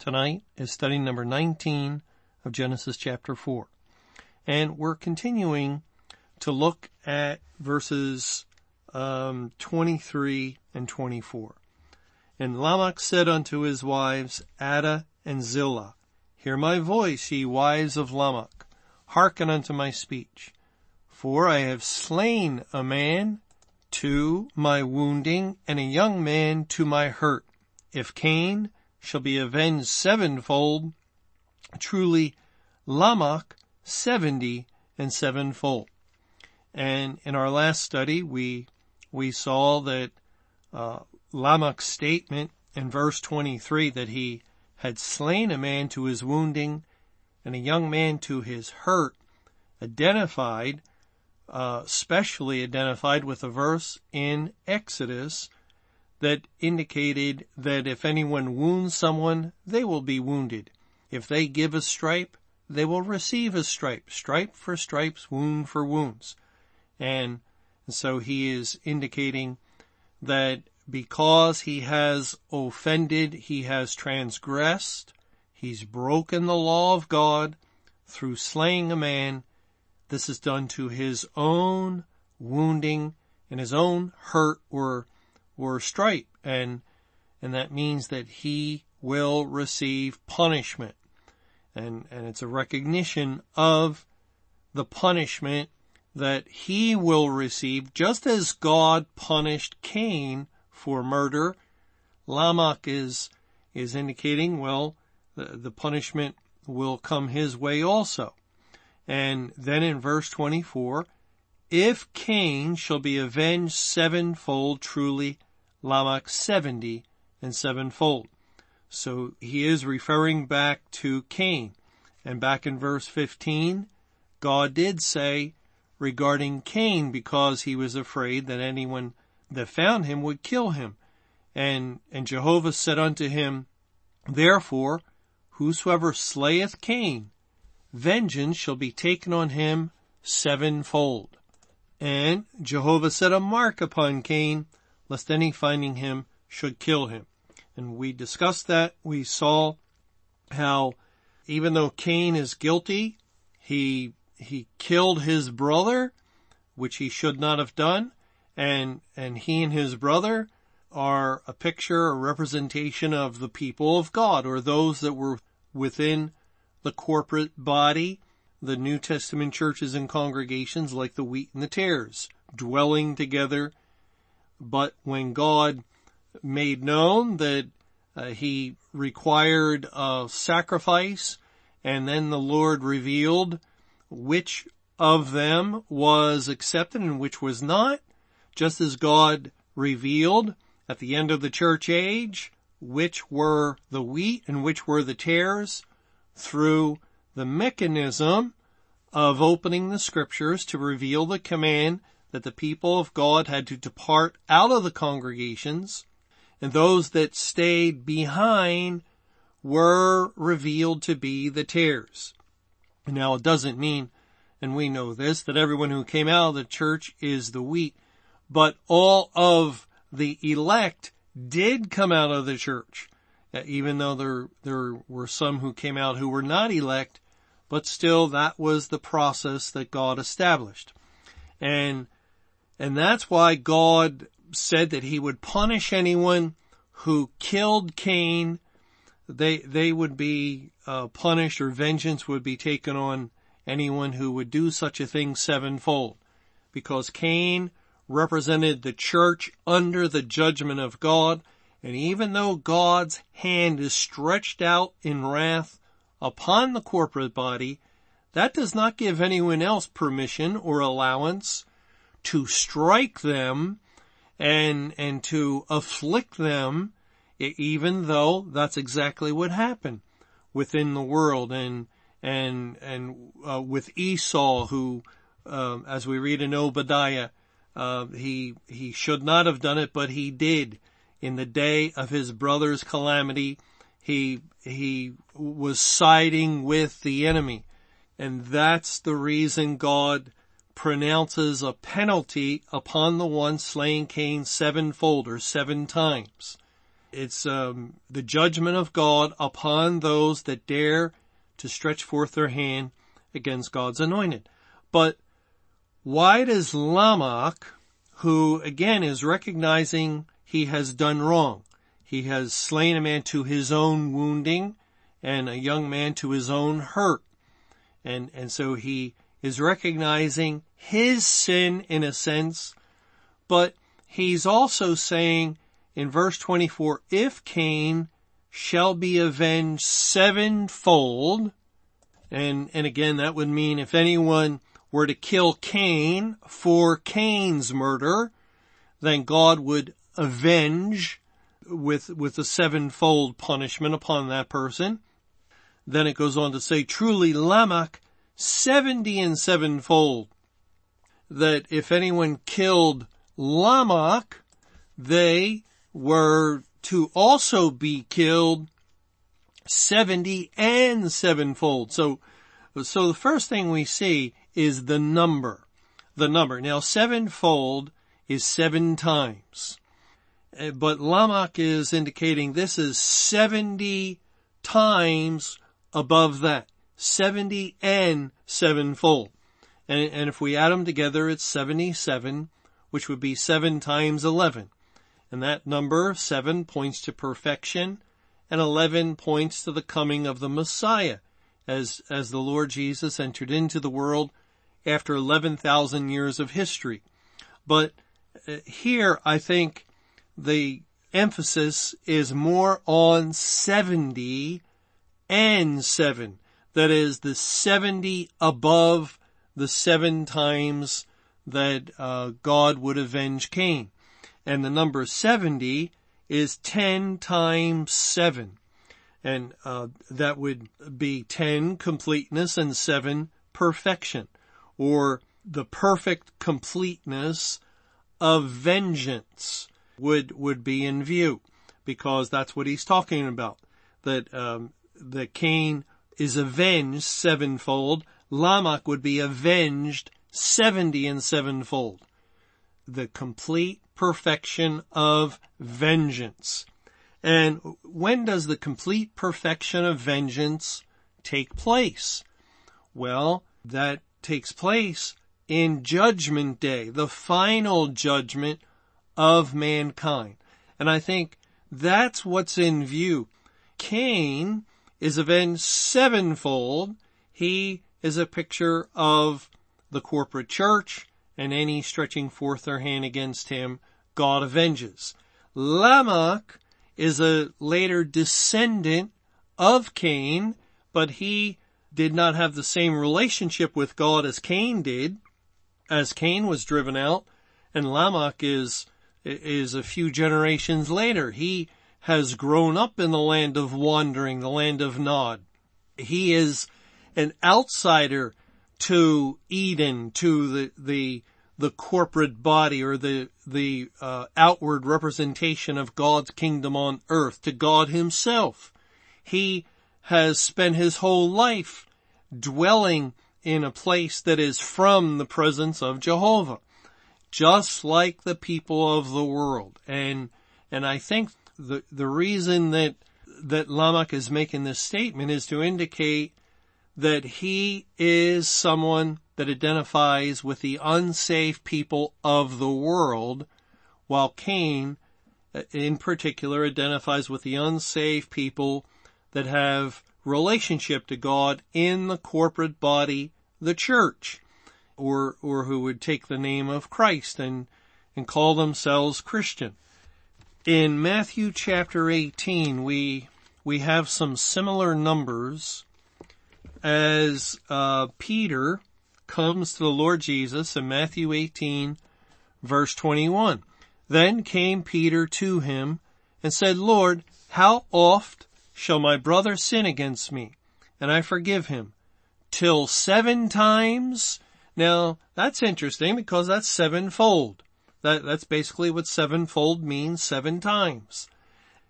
Tonight is study number 19 of Genesis chapter 4. And we're continuing to look at verses um, 23 and 24. And Lamech said unto his wives, Adah and Zillah, Hear my voice, ye wives of Lamech, hearken unto my speech. For I have slain a man to my wounding, and a young man to my hurt. If Cain shall be avenged sevenfold. Truly, Lamech seventy and sevenfold. And in our last study, we we saw that uh, Lamech's statement in verse 23 that he had slain a man to his wounding and a young man to his hurt, identified, uh, specially identified with a verse in Exodus that indicated that if anyone wounds someone, they will be wounded. If they give a stripe, they will receive a stripe. Stripe for stripes, wound for wounds. And so he is indicating that because he has offended, he has transgressed, he's broken the law of God through slaying a man, this is done to his own wounding and his own hurt or or stripe and and that means that he will receive punishment. And and it's a recognition of the punishment that he will receive just as God punished Cain for murder. Lamech is is indicating well the, the punishment will come his way also. And then in verse 24, if Cain shall be avenged sevenfold truly Lamech 70 and sevenfold. So he is referring back to Cain. And back in verse 15, God did say regarding Cain because he was afraid that anyone that found him would kill him. And, and Jehovah said unto him, Therefore, whosoever slayeth Cain, vengeance shall be taken on him sevenfold. And Jehovah set a mark upon Cain lest any finding him should kill him. And we discussed that. We saw how even though Cain is guilty, he, he killed his brother, which he should not have done. And, and he and his brother are a picture, a representation of the people of God or those that were within the corporate body, the New Testament churches and congregations like the wheat and the tares, dwelling together but when God made known that uh, he required a sacrifice and then the Lord revealed which of them was accepted and which was not, just as God revealed at the end of the church age which were the wheat and which were the tares through the mechanism of opening the scriptures to reveal the command that the people of God had to depart out of the congregations and those that stayed behind were revealed to be the tares. Now it doesn't mean, and we know this, that everyone who came out of the church is the wheat, but all of the elect did come out of the church, uh, even though there, there were some who came out who were not elect, but still that was the process that God established. And and that's why God said that he would punish anyone who killed Cain. They, they would be uh, punished or vengeance would be taken on anyone who would do such a thing sevenfold. Because Cain represented the church under the judgment of God. And even though God's hand is stretched out in wrath upon the corporate body, that does not give anyone else permission or allowance to strike them and, and to afflict them, even though that's exactly what happened. within the world and, and, and, uh, with Esau who, um, as we read in Obadiah, uh, he, he should not have done it, but he did. In the day of his brother's calamity, he, he was siding with the enemy. And that's the reason God pronounces a penalty upon the one slaying Cain sevenfold or seven times. It's um, the judgment of God upon those that dare to stretch forth their hand against God's anointed. But why does Lamech, who again is recognizing he has done wrong, he has slain a man to his own wounding and a young man to his own hurt. And, and so he is recognizing his sin in a sense, but he's also saying in verse 24, if Cain shall be avenged sevenfold, and, and again, that would mean if anyone were to kill Cain for Cain's murder, then God would avenge with, with a sevenfold punishment upon that person. Then it goes on to say, truly Lamech, seventy and sevenfold. That if anyone killed Lamech, they were to also be killed seventy and sevenfold. So, so the first thing we see is the number. The number. Now sevenfold is seven times. Uh, but Lamech is indicating this is 70 times above that. 70 and sevenfold. And, and if we add them together, it's 77, which would be 7 times 11. And that number, 7, points to perfection, and 11 points to the coming of the Messiah, as, as the Lord Jesus entered into the world after 11,000 years of history. But uh, here, I think the emphasis is more on 70 and 7. That is the 70 above the seven times that uh, God would avenge Cain. And the number 70 is 10 times 7. And uh, that would be 10 completeness and 7 perfection. Or the perfect completeness of vengeance would would be in view because that's what he's talking about. That um, that Cain is avenged sevenfold. Lamech would be avenged seventy and sevenfold. The complete perfection of vengeance. And when does the complete perfection of vengeance take place? Well, that takes place in judgment day, the final judgment of mankind. And I think that's what's in view. Cain is avenged sevenfold. He is a picture of the corporate church and any stretching forth their hand against him, God avenges. Lamech is a later descendant of Cain, but he did not have the same relationship with God as Cain did, as Cain was driven out, and Lamech is is a few generations later. He has grown up in the land of wandering, the land of Nod. He is an outsider to Eden, to the, the, the corporate body or the, the, uh, outward representation of God's kingdom on earth, to God himself. He has spent his whole life dwelling in a place that is from the presence of Jehovah just like the people of the world. And, and I think the, the reason that, that Lamech is making this statement is to indicate that he is someone that identifies with the unsafe people of the world, while Cain, uh, in particular, identifies with the unsafe people that have relationship to God in the corporate body, the church or, or who would take the name of Christ and, and call themselves Christian. In Matthew chapter 18, we, we have some similar numbers as, uh, Peter comes to the Lord Jesus in Matthew 18 verse 21. Then came Peter to him and said, Lord, how oft shall my brother sin against me and I forgive him? Till seven times? Now that's interesting because that's sevenfold. That, that's basically what sevenfold means, seven times.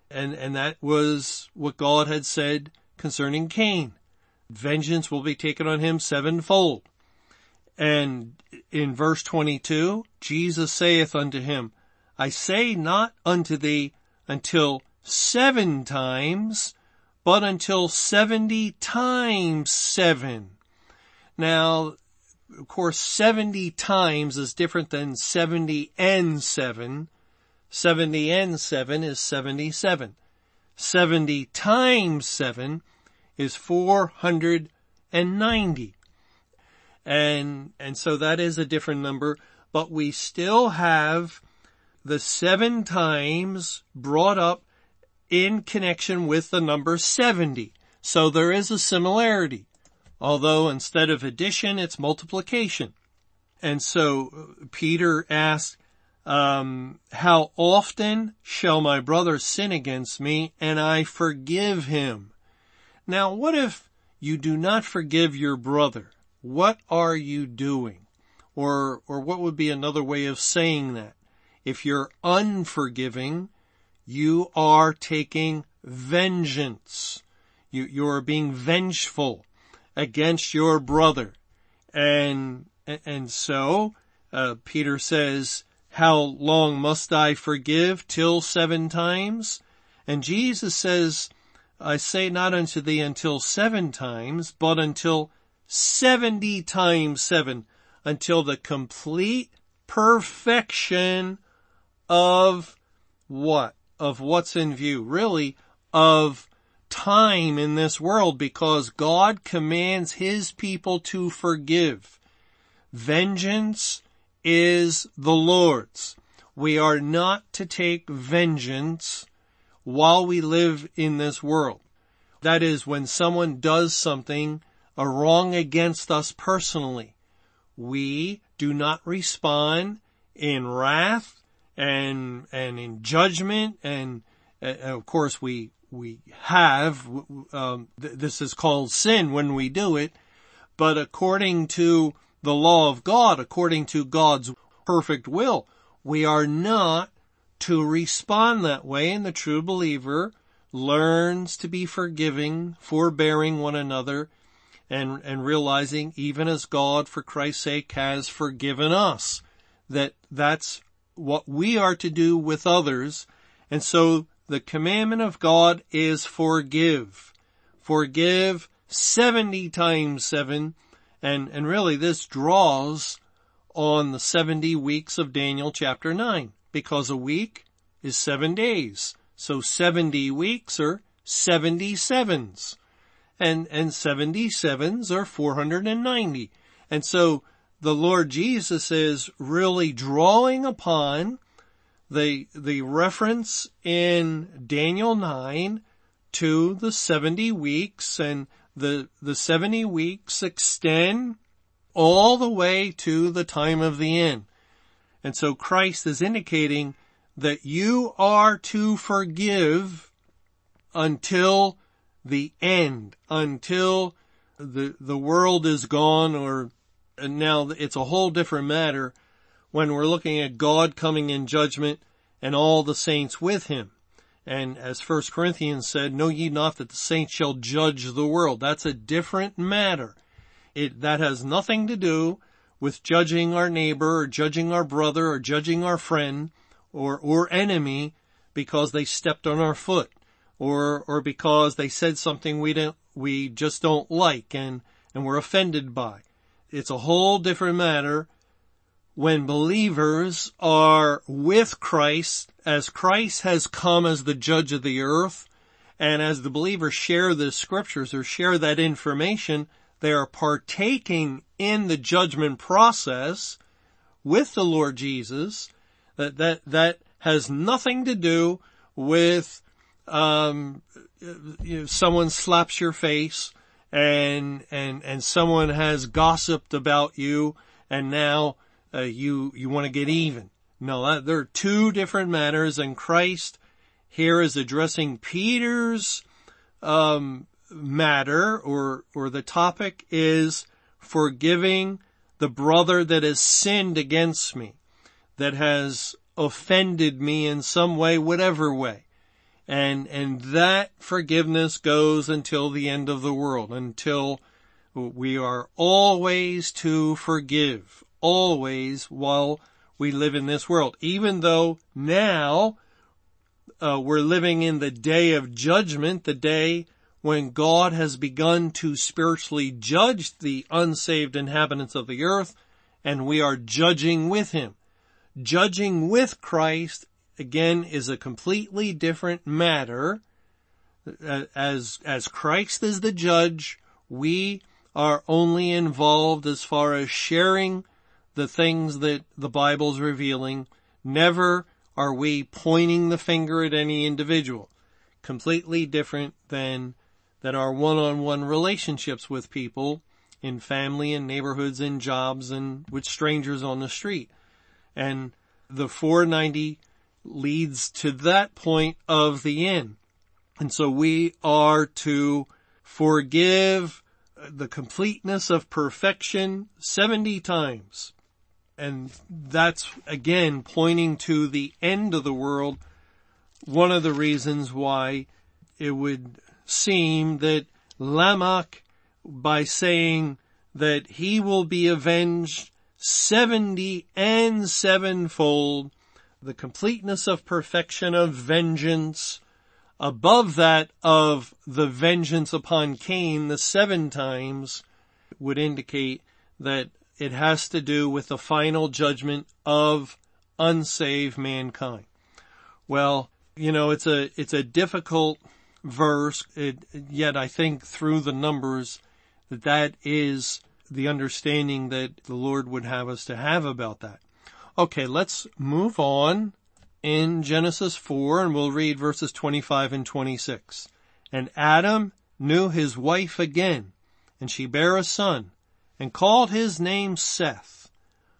And, and that was what God had said concerning Cain. Vengeance will be taken on him sevenfold. And in verse 22, Jesus saith unto him, I say not unto thee until seven times, but until seventy times seven. Now, of course, 70 times is different than 70 and 7. 70 and 7 is 77. 70 times 7 is 490. And, and so that is a different number, but we still have the seven times brought up in connection with the number 70. So there is a similarity although instead of addition, it's multiplication. And so Peter asked, um, how often shall my brother sin against me and I forgive him? Now what if you do not forgive your brother? What are you doing? Or, or what would be another way of saying that? If you're unforgiving, you are taking vengeance. You, you are being vengeful against your brother. And, and so, uh, Peter says, how long must I forgive? Till seven times? And Jesus says, I say not unto thee until seven times, but until seventy times seven, until the complete perfection of what? Of what's in view. Really, of time in this world because God commands his people to forgive. Vengeance is the Lord's. We are not to take vengeance while we live in this world. That is when someone does something, a wrong against us personally. We do not respond in wrath and, and in judgment and, and of course we, we have, um, th- this is called sin when we do it, but according to the law of God, according to God's perfect will, we are not to respond that way and the true believer learns to be forgiving, forbearing one another, and, and realizing even as God for Christ's sake has forgiven us, that that's what we are to do with others. And so the commandment of God is forgive. Forgive 70 times 7. And, and really this draws on the 70 weeks of Daniel chapter 9 because a week is seven days. So 70 weeks are 77s and, and 77s are 490. And so the Lord Jesus is really drawing upon the, the reference in Daniel 9 to the 70 weeks and the, the 70 weeks extend all the way to the time of the end. And so Christ is indicating that you are to forgive until the end, until the, the world is gone or now it's a whole different matter when we're looking at God coming in judgment and all the saints with him. And as First Corinthians said, know ye not that the saints shall judge the world. That's a different matter. It, that has nothing to do with judging our neighbor or judging our brother or judging our friend or, or enemy because they stepped on our foot or, or because they said something we don't, we just don't like and, and we're offended by. It's a whole different matter when believers are with Christ, as Christ has come as the judge of the earth, and as the believers share the scriptures or share that information, they are partaking in the judgment process with the Lord Jesus. That that that has nothing to do with um, you know, someone slaps your face and and and someone has gossiped about you and now uh, you you want to get even. No, that, there are two different matters, and Christ here is addressing Peter's um, matter or, or the topic is forgiving the brother that has sinned against me, that has offended me in some way, whatever way. And, and that forgiveness goes until the end of the world, until we are always to forgive, always while we live in this world. Even though now uh, we're living in the day of judgment, the day when God has begun to spiritually judge the unsaved inhabitants of the earth, and we are judging with Him. Judging with Christ, again, is a completely different matter. As, as Christ is the judge, we are only involved as far as sharing the things that the Bible's revealing. Never are we pointing the finger at any individual. Completely different than, than our one-on-one relationships with people in family and neighborhoods and jobs and with strangers on the street. And the 490 leads to that point of the end. And so we are to forgive the completeness of perfection 70 times. And that's again pointing to the end of the world. One of the reasons why it would seem that Lamech, by saying that he will be avenged 70 and sevenfold, the completeness of perfection of vengeance, above that of the vengeance upon Cain, the seven times, would indicate that it has to do with the final judgment of unsaved mankind. Well, you know, it's a, it's a difficult verse, it, yet I think through the numbers that that is the understanding that the Lord would have us to have about that. Okay, let's move on in Genesis 4 and we'll read verses 25 and 26. And Adam knew his wife again and she bare a son and called his name Seth.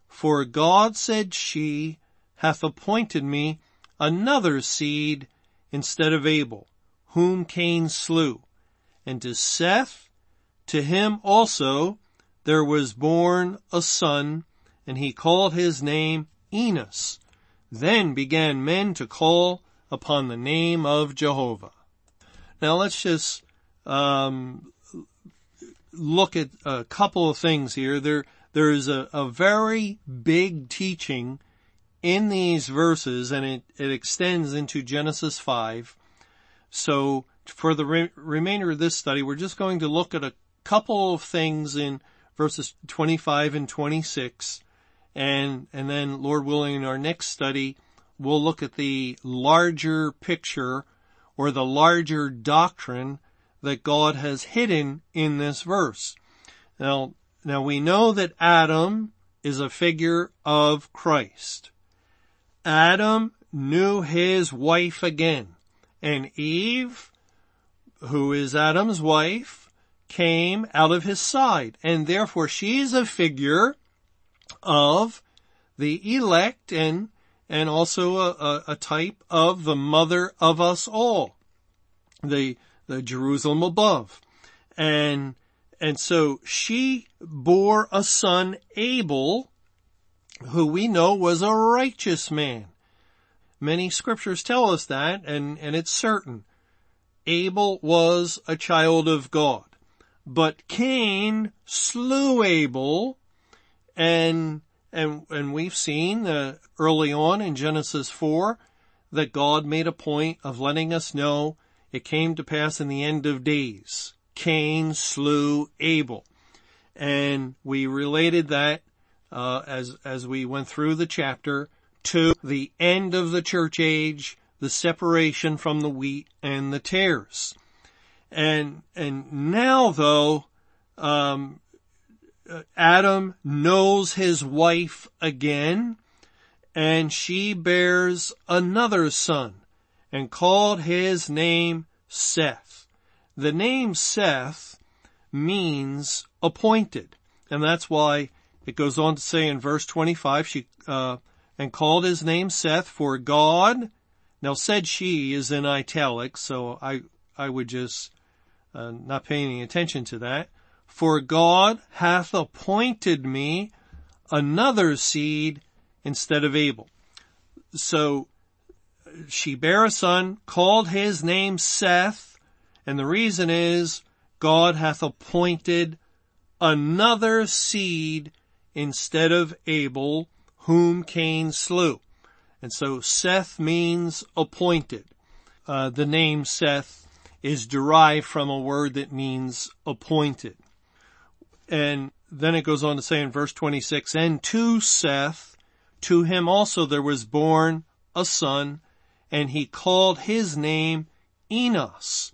For God said she hath appointed me another seed instead of Abel, whom Cain slew. And to Seth, to him also there was born a son and he called his name Enos. Then began men to call upon the name of Jehovah. Now let's just um, look at a couple of things here. There, there is a, a very big teaching in these verses, and it, it extends into Genesis five. So for the re- remainder of this study, we're just going to look at a couple of things in verses 25 and 26 and, and then Lord willing in our next study, we'll look at the larger picture or the larger doctrine that God has hidden in this verse. Now, now we know that Adam is a figure of Christ. Adam knew his wife again and Eve, who is Adam's wife, came out of his side and therefore she's a figure of the elect and, and also a, a, type of the mother of us all, the, the Jerusalem above. And, and so she bore a son, Abel, who we know was a righteous man. Many scriptures tell us that, and, and it's certain. Abel was a child of God. But Cain slew Abel and, and, and we've seen uh, early on in Genesis 4 that God made a point of letting us know it came to pass in the end of days. Cain slew Abel. And we related that, uh, as, as we went through the chapter to the end of the church age, the separation from the wheat and the tares. And, and now though, um, Adam knows his wife again and she bears another son and called his name Seth. The name Seth means appointed and that's why it goes on to say in verse 25 she uh, and called his name Seth for God now said she is in italics so I I would just uh, not pay any attention to that. For God hath appointed me another seed instead of Abel. So she bare a son, called his name Seth, and the reason is God hath appointed another seed instead of Abel, whom Cain slew. And so Seth means appointed. Uh, the name Seth is derived from a word that means appointed. And then it goes on to say in verse 26, and to Seth, to him also there was born a son, and he called his name Enos.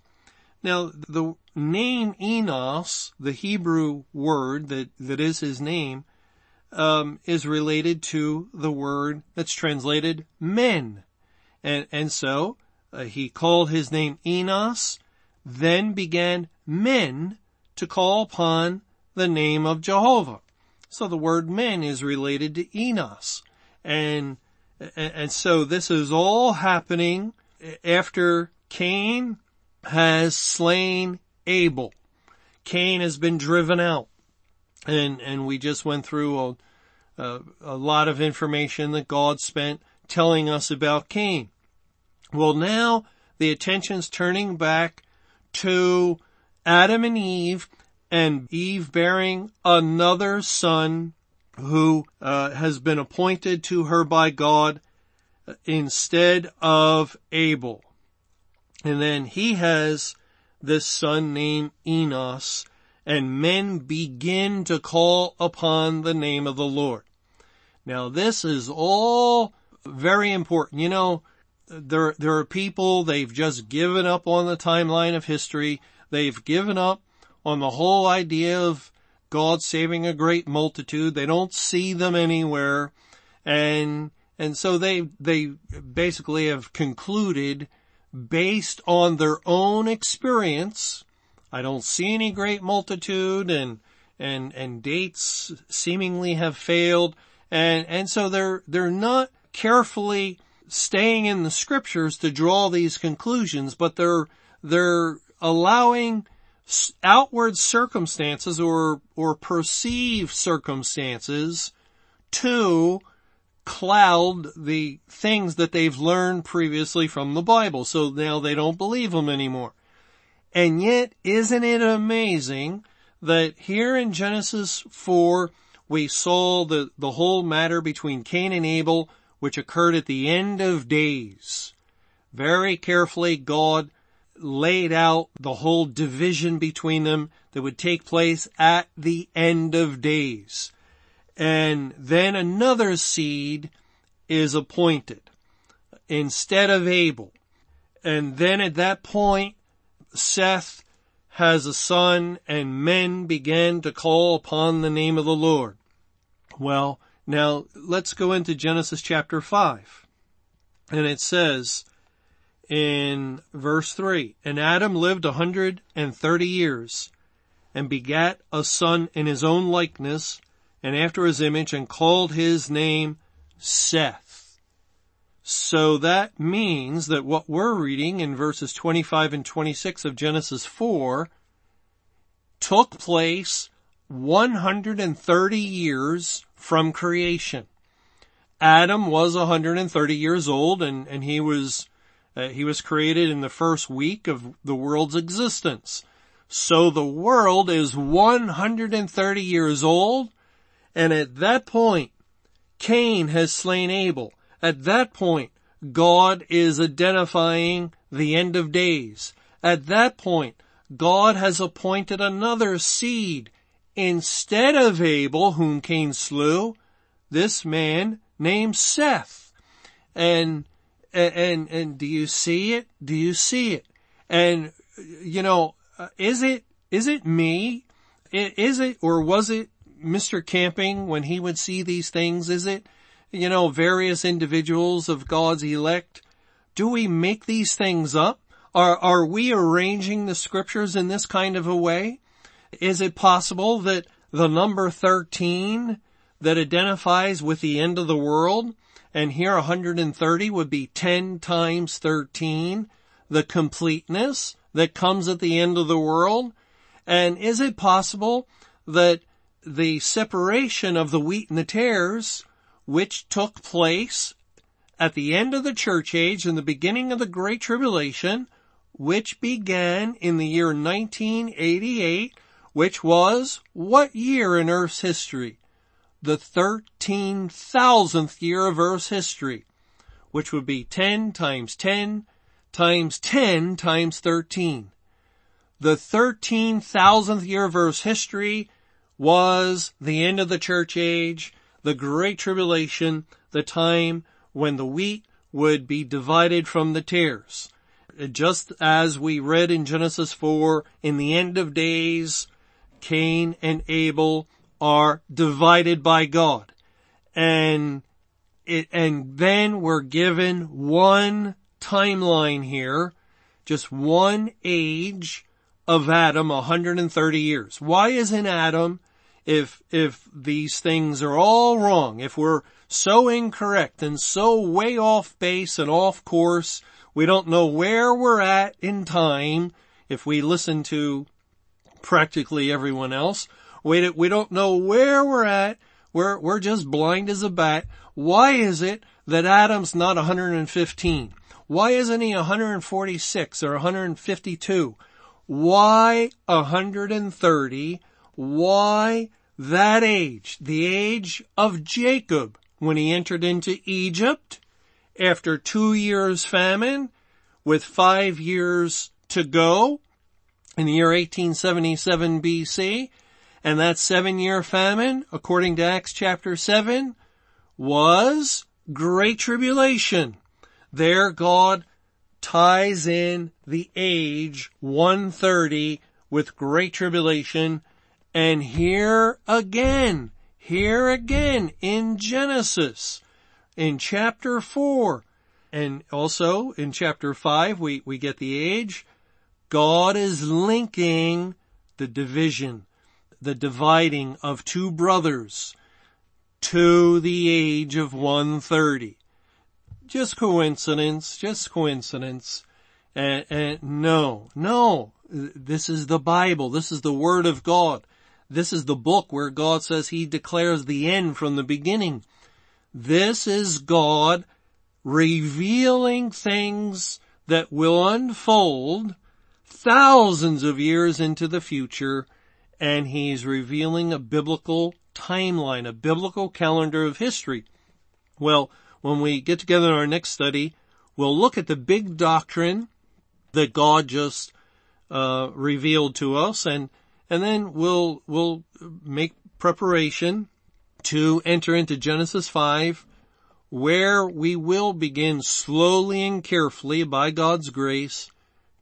Now, the name Enos, the Hebrew word that, that is his name, um, is related to the word that's translated men. And, and so, uh, he called his name Enos, then began men to call upon the name of Jehovah. So the word men is related to Enos. And and so this is all happening after Cain has slain Abel. Cain has been driven out. And, and we just went through a, a, a lot of information that God spent telling us about Cain. Well, now the attention's turning back to Adam and Eve and Eve bearing another son who uh, has been appointed to her by God instead of Abel. And then he has this son named Enos and men begin to call upon the name of the Lord. Now this is all very important. You know, there, there are people, they've just given up on the timeline of history. They've given up on the whole idea of God saving a great multitude. They don't see them anywhere. And, and so they, they basically have concluded based on their own experience. I don't see any great multitude and, and, and dates seemingly have failed. And, and so they're, they're not carefully staying in the scriptures to draw these conclusions, but they're, they're allowing outward circumstances or, or perceived circumstances to cloud the things that they've learned previously from the Bible. So now they don't believe them anymore. And yet, isn't it amazing that here in Genesis 4, we saw the, the whole matter between Cain and Abel, which occurred at the end of days. Very carefully, God laid out the whole division between them that would take place at the end of days. And then another seed is appointed instead of Abel. And then at that point, Seth has a son and men began to call upon the name of the Lord. Well, now let's go into Genesis chapter 5. And it says, in verse 3, and Adam lived a hundred and thirty years and begat a son in his own likeness and after his image and called his name Seth. So that means that what we're reading in verses 25 and 26 of Genesis 4 took place 130 years from creation. Adam was 130 years old and, and he was uh, he was created in the first week of the world's existence. So the world is 130 years old, and at that point, Cain has slain Abel. At that point, God is identifying the end of days. At that point, God has appointed another seed instead of Abel, whom Cain slew, this man named Seth. And and, and, and do you see it? Do you see it? And, you know, uh, is it, is it me? Is it, or was it Mr. Camping when he would see these things? Is it, you know, various individuals of God's elect? Do we make these things up? Are, are we arranging the scriptures in this kind of a way? Is it possible that the number 13 that identifies with the end of the world and here 130 would be 10 times 13, the completeness, that comes at the end of the world? And is it possible that the separation of the wheat and the tares, which took place at the end of the church age and the beginning of the Great Tribulation, which began in the year 1988, which was what year in Earth's history? The 13,000th year of Earth's history, which would be 10 times 10 times 10 times 13 the 13,000th year of Earth's history was the end of the church age, the great tribulation, the time when the wheat would be divided from the tares. Just as we read in Genesis 4, in the end of days, Cain and Abel are divided by God. And it, and then we're given one timeline here, just one age of Adam 130 years. Why isn't Adam, if, if these things are all wrong, if we're so incorrect and so way off base and off course, we don't know where we're at in time, if we listen to practically everyone else, we, we don't know where we're at, we're, we're just blind as a bat. Why is it that Adam's not 115? Why isn't he 146 or 152? Why 130? Why that age? The age of Jacob when he entered into Egypt after two years famine with five years to go in the year 1877 BC. And that seven year famine, according to Acts chapter 7, was great tribulation. There God ties in the age 130 with great tribulation. And here again, here again in Genesis, in chapter 4, and also in chapter 5, we, we get the age. God is linking the division, the dividing of two brothers to the age of 130 just coincidence, just coincidence. And, and no, no, this is the Bible. This is the Word of God. This is the book where God says He declares the end from the beginning. This is God revealing things that will unfold thousands of years into the future and He's revealing a biblical timeline, a biblical calendar of history. Well, when we get together in our next study, we'll look at the big doctrine that God just uh, revealed to us, and and then we'll we'll make preparation to enter into Genesis five, where we will begin slowly and carefully, by God's grace,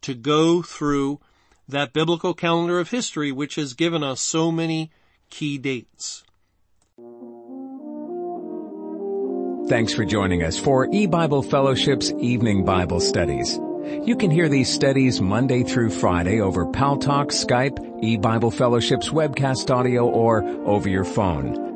to go through that biblical calendar of history, which has given us so many key dates. Thanks for joining us for E-Bible Fellowship's Evening Bible Studies. You can hear these studies Monday through Friday over Paltalk, Skype, E-Bible Fellowship's webcast audio, or over your phone.